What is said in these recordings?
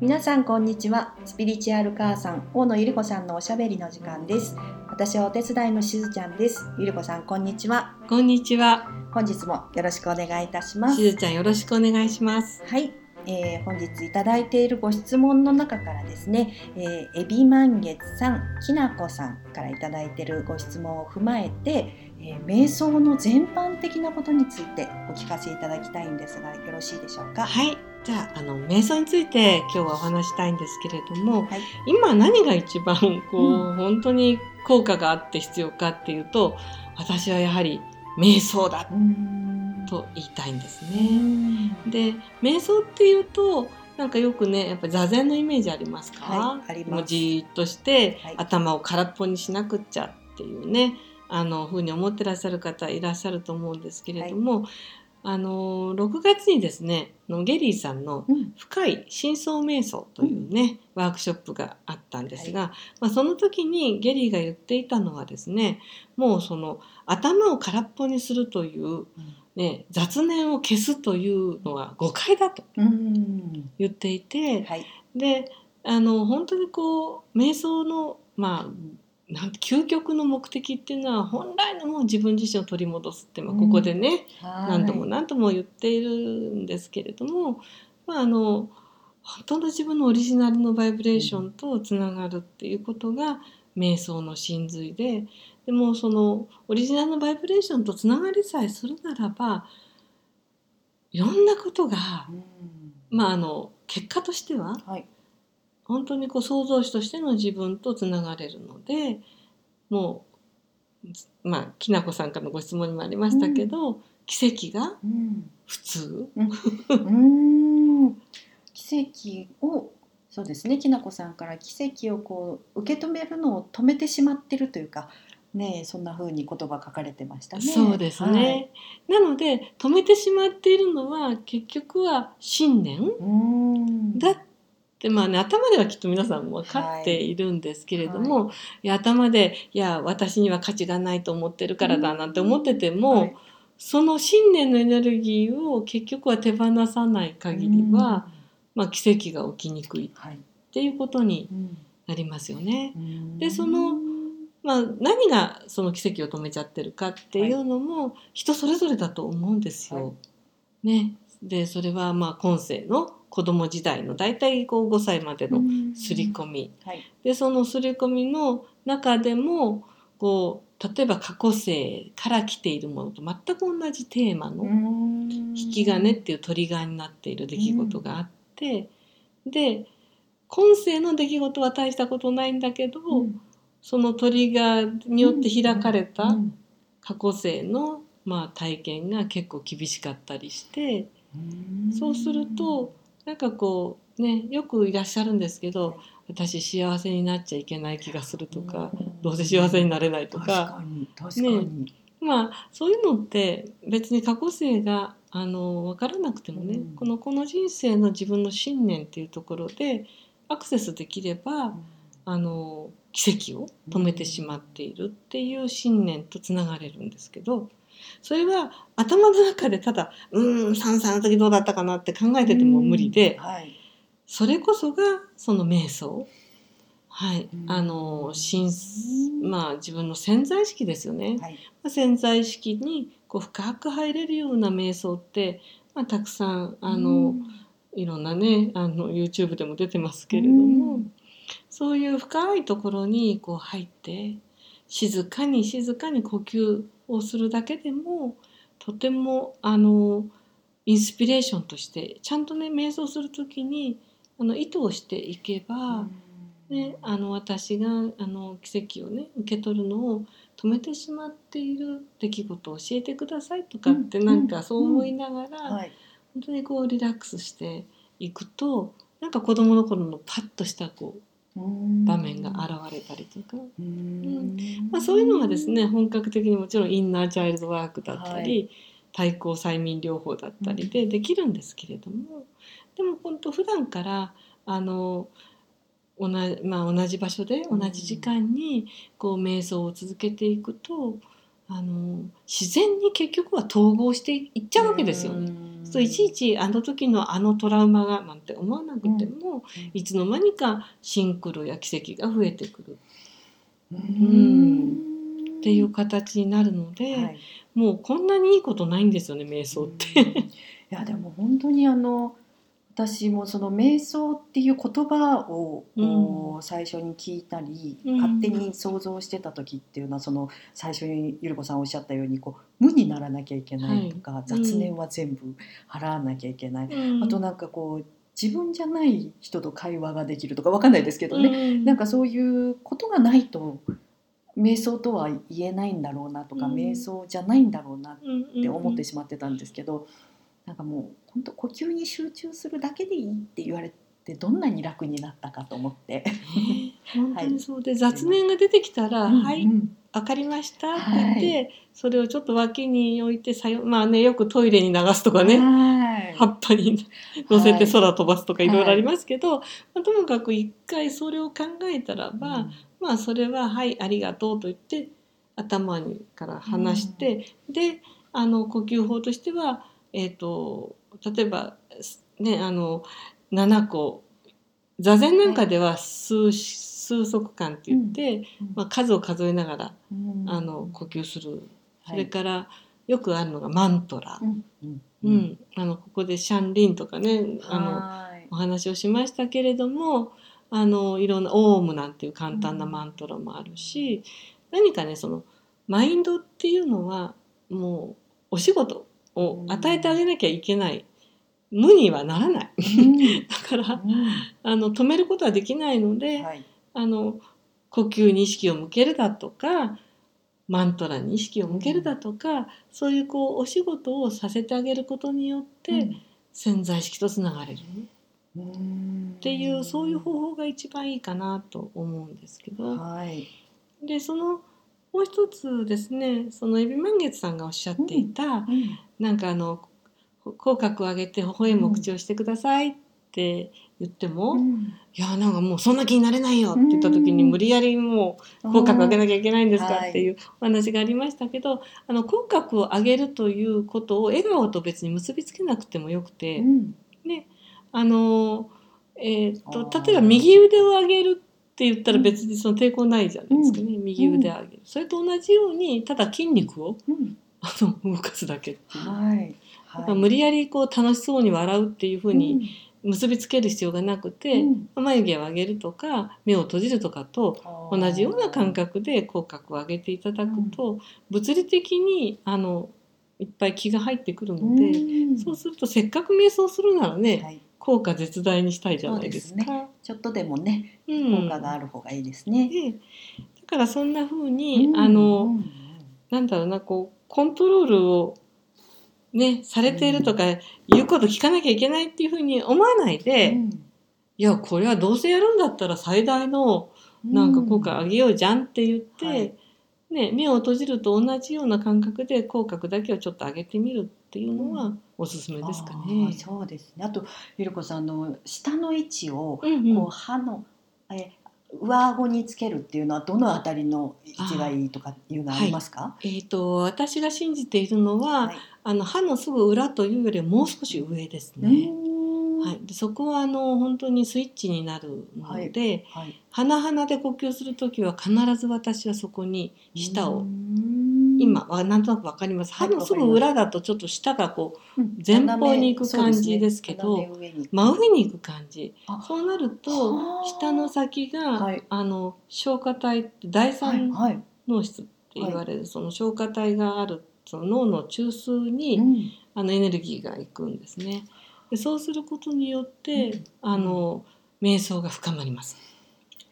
皆さんこんにちは。スピリチュアル母さん大野ゆり子さんのおしゃべりの時間です。私はお手伝いのしずちゃんです。ゆり子さんこんにちは。こんにちは。本日もよろしくお願いいたします。しずちゃんよろしくお願いします。はい、えー本日いただいているご質問の中からですね、えー、エビ満月さん、きなこさんからいただいているご質問を踏まえて、えー瞑想の全般的なことについてお聞かせいただきたいんですが、よろしいでしょうか？はい。じゃああの瞑想について今日はお話したいんですけれども、はい。今何が一番こう、う本当に効果があって必要かっていうと、私はやはり瞑想だと言いたいんですうね。ん。で瞑想っていうとなんかよくねやっぱ座禅のイメージありますか、はいあります。じーっとして、はい。頭を空っぽにしなくっちゃっていうねあのふうに思ってらっしゃる方いらっしゃると思うんですけれども、あの6月にですねのゲリーさんのうん。深い深層瞑想というね、ワークショップがあったんですが、まあ、その時にゲリーが言っていたのはですねもうその頭を空っぽにするという、ね、雑念を消すというのは誤解だとうん。言っていてはい、であの本当にこう瞑想のまあなんて究極の目的っていうのは本来のもう自分自身を取り戻すって、まあ、ここでね、何度も何度も言っているんですけれども、まあ、あの本当の自分のオリジナルのバイブレーションとつながるっていうことが瞑想の真髄ででもそのオリジナルのバイブレーションとつながりさえするならばいろんなことが、うん。まあ、あの結果としてははい、本当にこう創造主としての自分とつながれるのでもうまあきなこさんからのご質問にもありましたけど、奇跡がうん。普通？うーん。奇跡をそうですねきなこさんから奇跡をこう受け止めるのを止めてしまってるというかねそんな風に言葉書かれてましたね。そうですね、なので止めてしまっているのは結局は信念ってまあね頭ではきっと皆さんも分かっているんですけれども、い、や頭でいや私には価値がないと思ってるからだなん。て思ってても、はい。その信念のエネルギーを結局は手放さない限りは、まあ、奇跡が起きにくいっはいていうことにうんなりますよね。うん。でそのまあ、何がその奇跡を止めちゃってるかっていうのも人それぞれだと思うんですよ。はね、でそれはまあ今世の子供時代の大体こう5歳までのうん。刷り込み。はい。でその刷り込みの中でもこう例えば過去世から来ているものと全く同じテーマの引き金っていうトリガーになっている出来事があって、で今世の出来事は大したことないんだけど、うん。そのトリガーによって開かれたうん。過去世の、まあ、体験が結構厳しかったりしてうん。そうするとなんかこうねよくいらっしゃるんですけど私幸せになっちゃいけない気がするとかどうせ幸せになれないと確かかに確かに、まあそういうのって別に過去世があの分からなくてもね、うん。このこの人生の自分の信念っていうところでアクセスできればあの奇跡を止めてしまっているっていう信念とつながれるんですけどそれは頭の中でただ「うーん3歳の時どうだったかな」って考えてても無理ではい。それこそがその瞑想。はい。うん、あの心まあ自分の潜在意識ですよね、はい。潜在意識にこう深く入れるような瞑想って、まあ、たくさんあの、いろんなねあの YouTube でも出てますけれども、うんそういう深いところにこう入って静かに静かに呼吸をするだけでもとてもあのインスピレーションとしてちゃんとね瞑想する時にあの意図をしていけば、ね、あの私があの奇跡をね受け取るのを止めてしまっている出来事を教えてくださいとかってうん。なんかそう思いながら、はい。本当にこうリラックスしていくとなんか子供の頃のパッとしたこう場面が現れたりとか、うん。まあ、そういうのがですね本格的にもちろんインナーチャイルドワークだったり、は対抗催眠療法だったりでできるんですけれども、でも本当普段からあの同じ,、まあ、同じ場所で同じ時間にこう瞑想を続けていくとあの自然に結局は統合していっちゃうわけですよね。そういちいちあの時のあのトラウマがなんて思わなくても、いつの間にかシンクロや奇跡が増えてくる。うん。っていう形になるので、はい。もうこんなにいいことないんですよね瞑想って。うん。いやでも本当にあの私もその瞑想っていう言葉をこう最初に聞いたり、うん。勝手に想像してた時っていうのはその最初にゆる子さんおっしゃったようにこう無にならなきゃいけないとか、雑念は全部払わなきゃいけない、うん。あとなんかこう自分じゃない人と会話ができるとかわかんないですけどね、うん。なんかそういうことがないと瞑想とは言えないんだろうなとか、うん。瞑想じゃないんだろうなっうんて思ってしまってたんですけど、なんかもう本当呼吸に集中するだけでいいって言われてどんなに楽になったかと思って。ね本当にそうで、雑念が出てきたら「はいうん。わかりました」って言って、それをちょっと脇に置いてさよまあねよくトイレに流すとかね、はい。葉っぱに乗せてはい空飛ばすとかい。ろいろありますけど、まあ、ともかく一回それを考えたらば、まあそれは「はいありがとう」と言って頭にから離して、であの呼吸法としては、えー、と例えばねあの7個。座禅なんかでは数,、数息間って言って、うん。まあ、数を数えながらうん。あの呼吸する、はい。それからよくあるのがマントラ。う、ん。あのここでシャンリンとかねあのはいお話をしましたけれどもあのいろんな「オーム」なんていう簡単なマントラもあるし、何かねそのマインドっていうのはもうお仕事を与えてあげなきゃいけない、無にはならない。うん。だからあの止めることはできないので、はい。あの呼吸に意識を向けるだとかマントラに意識を向けるだとか、そういうこうお仕事をさせてあげることによって、潜在意識とつながれる。うん。っていうそういう方法が一番いいかなと思うんですけど、はい。でそのもう一つですねそのエビ満月さんがおっしゃっていた、うんなんかあの口角を上げて微笑む口をしてくださいって言っても、いうん。やなんかもうそんな気になれないよって言った時にうん。無理やりもう口角上げなきゃいけないんですかはいっていうお話がありましたけど、あの口角を上げるということを笑顔と別に結びつけなくてもよくて。うん。あのえー、あとー。例えば右腕を上げるって言ったら別にその抵抗ないじゃないですかね、右腕を上げる、それと同じようにただ筋肉をうん。あの動かすだけっていう、はい。だから無理やりこう楽しそうに笑うっていうふうにに結びつける必要がなくて、眉毛を上げるとか目を閉じるとかと同じような感覚で口角を上げていただくと、物理的にあのいっぱい気が入ってくるので、そうするとせっかく瞑想するならね、はい効果絶大にしたいじゃないですか。そうちょっとでもねうん。効果がある方がいいですね。でだからそんな風に、うん。あの、うんなんだろうなこうコントロールをねされているとか、言うこと聞かなきゃいけないっていう風に思わないで、うん。いやこれはどうせやるんだったら最大のなんか効果上げようじゃんって言って、はいね、目を閉じると同じような感覚で口角だけをちょっと上げてみるっていうのはおすすめですかあねー。そうですね。あとゆるこさんの下の位置をうんうんこう歯のえ上顎につけるっていうのはどのあたりの位置がいいとかいうのはありますか？えー、と私が信じているのは、はいあの歯のすぐ裏というよりはもう少し上ですうね。ーんはい、でそこはあの本当にスイッチになるので、はい。鼻鼻で呼吸する時は必ず私はそこに舌を今はなんとなくわかります。はい歯のすぐ裏だとちょっと舌がこううん。前方に行く感じですけどうですね。真上に行く感じ。あ。そうなるとはあ。舌の先が、はい。あの消化体って第はい三はい。脳室って言われる、その消化体があるその脳の中枢に、うん。あのエネルギーがいくんですね。でそうすることによって、うんあの瞑想が深まります。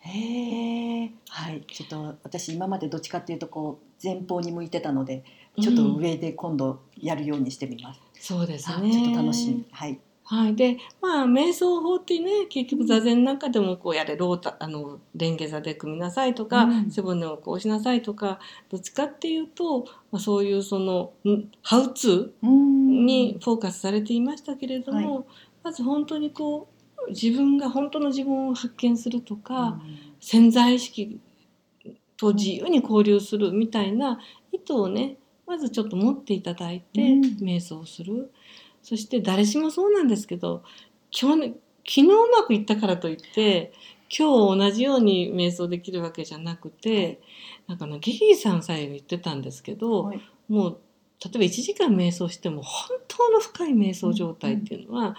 へえ。はい。ちょっと私今までどっちかっていうとこう前方に向いてたので、ちょっとうん上で今度やるようにしてみます。そうですあね。ちょっと楽しみ。はい。はい、でまあ瞑想法ってね結局座禅なんかでもこうやれロータあのレンゲ座で組みなさいとか、うん。背骨をこうしなさいとかどっちかっていうと、まあ、そういうそのんハウツーにフォーカスされていましたけれども、はまず本当にこう自分が本当の自分を発見するとか、うん。潜在意識と自由に交流するみたいな意図をねまずちょっと持っていただいて、うん。瞑想するそして誰しもそうなんですけど今日、ね、昨日うまくいったからといって今日同じように瞑想できるわけじゃなくて、はい、なんかのゲギーさんさえ言ってたんですけど、はい、もう例えば1時間瞑想しても本当の深い瞑想状態っていうのは、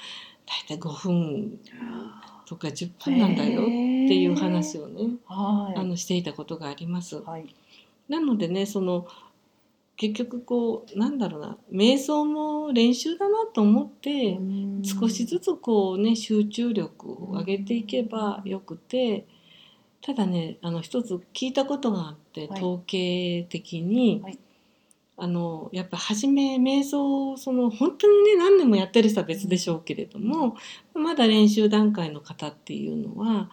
大体5分とか10分なんだよっていう話をね、あのしていたことがあります。はい、なのでねその結局こうなんだろうな瞑想も練習だなと思って少しずつこうね集中力を上げていけばよくてただねあの一つ聞いたことがあって統計的に、はい。はいあのやっぱ初め瞑想その本当にね何年もやってる人は別でしょうけれどもまだ練習段階の方っていうのは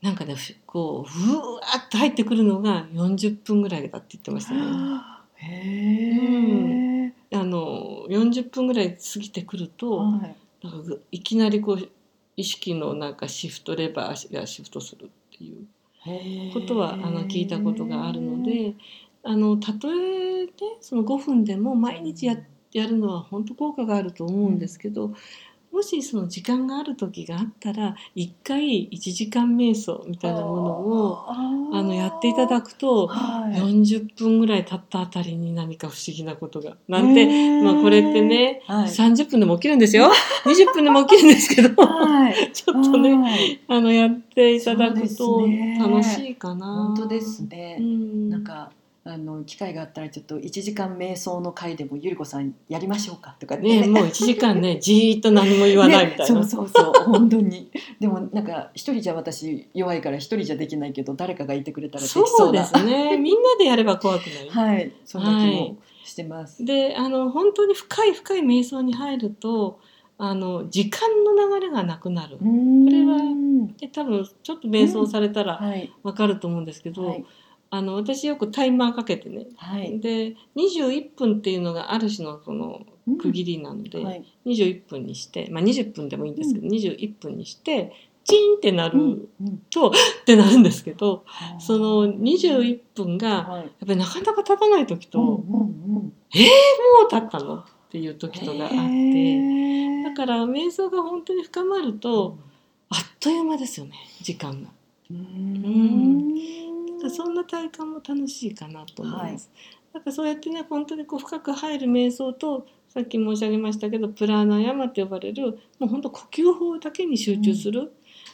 なんかねこうふわっと入ってくるのが40分ぐらいだって言ってましたね。へうん、あの40分ぐらい過ぎてくると、はい、なんかいきなりこう意識のなんかシフトレバーがシフトするっていうことはあの聞いたことがあるのであのたとえねその5分でも毎日ややるのは本当効果があると思うんですけど、もしその時間がある時があったら1回1時間瞑想みたいなものをあのやっていただくと、はい、40分ぐらい経ったあたりに何か不思議なことが。なんて、まあこれってね、はい、30分でも起きるんですよ。20分でも起きるんですけど、はい、ちょっとね、あのやっていただくと楽しいかな。本当ですね、うん、なんかあの機会があったらちょっと1時間瞑想の会でもゆり子さんやりましょうかとかねもう1時間ね じーっと何も言わないみたいな、ね、そうそうそう本当に。でもなんか一人じゃ私弱いから一人じゃできないけど誰かがいてくれたらできそうですね。みんなでやれば怖くない。はい。そんな気もしてます、はい、であの本当に深い深い瞑想に入るとあの時間の流れがなくなる。これはで多分ちょっと瞑想されたらわかると思うんですけど、はいあの私よくタイマーかけてね、はい、で21分っていうのがある種のその区切りなので、うんはい、21分にして、まあ、20分でもいいんですけど、うん、21分にしてチンってなると、うん、ってなるんですけど、その21分がやっぱりなかなか経たない時と、うんうんうん、えー、もう経ったの？っていう時とがあって。だから瞑想が本当に深まるとあっという間ですよね時間が。うんそんな体感も楽しいかなと思います。はい、かそうやってね本当にこう深く入る瞑想とさっき申し上げましたけどプラーナヤマと呼ばれるもう本当呼吸法だけに集中する、うん、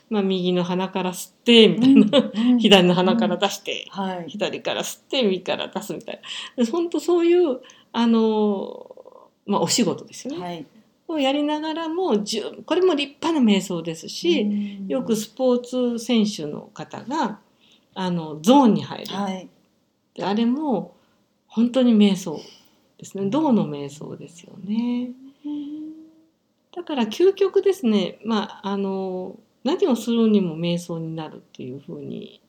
まあ、右の鼻から吸ってみたいな、うん、左の鼻から出して、うん。はい、左から吸って右から出すみたいな。本当そういうあの、まあ、お仕事ですよね。はい。をやりながらもこれも立派な瞑想ですし、よくスポーツ選手の方があのゾーンに入る、はい、あれも本当に瞑想ですね。銅の瞑想ですよね。だから究極ですね、まあ、あの何をするにも瞑想になるっていうふうに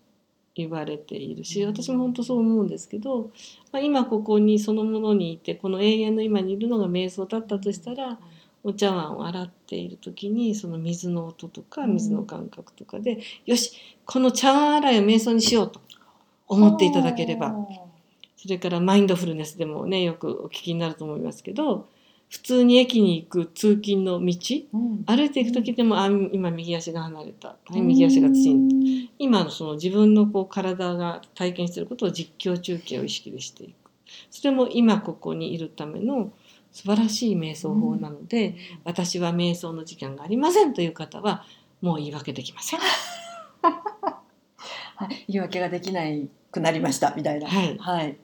言われているし私も本当そう思うんですけど、まあ、今ここにそのものにいてこの永遠の今にいるのが瞑想だったとしたらお茶碗を洗っている時にその水の音とか水の感覚とかで、うん、よしこの茶碗洗いを瞑想にしようと思っていただければ。それからマインドフルネスでもねよくお聞きになると思いますけど普通に駅に行く通勤の道、うん、歩いていく時でも、あ今右足が離れた、はい、右足が土に今のその自分のこう体が体験していることを実況中継を意識でしていく。それも今ここにいるための素晴らしい瞑想法なので、うん、私は瞑想の時間がありませんという方はもう言い訳できません。はい、言い訳ができないくなりましたみたいな。はい。はい。だ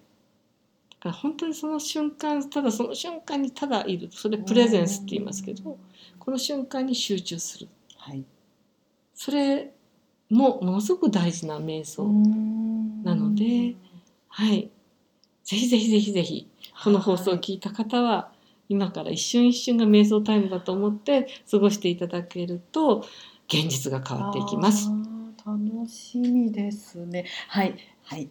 から本当にその瞬間ただその瞬間にただいるそれプレゼンスって言いますけどこの瞬間に集中する、はい、それもものすごく大事な瞑想なので、はい、ぜひぜひぜひぜひこの放送を聞いた方は今から一瞬一瞬が瞑想タイムだと思って過ごしていただけると現実が変わっていきます。楽しみですね。はい、はい、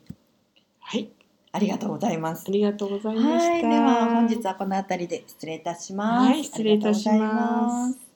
はい。ありがとうございます。ありがとうございました。では本日はこの辺りで失礼いたします。はい、失礼いたします。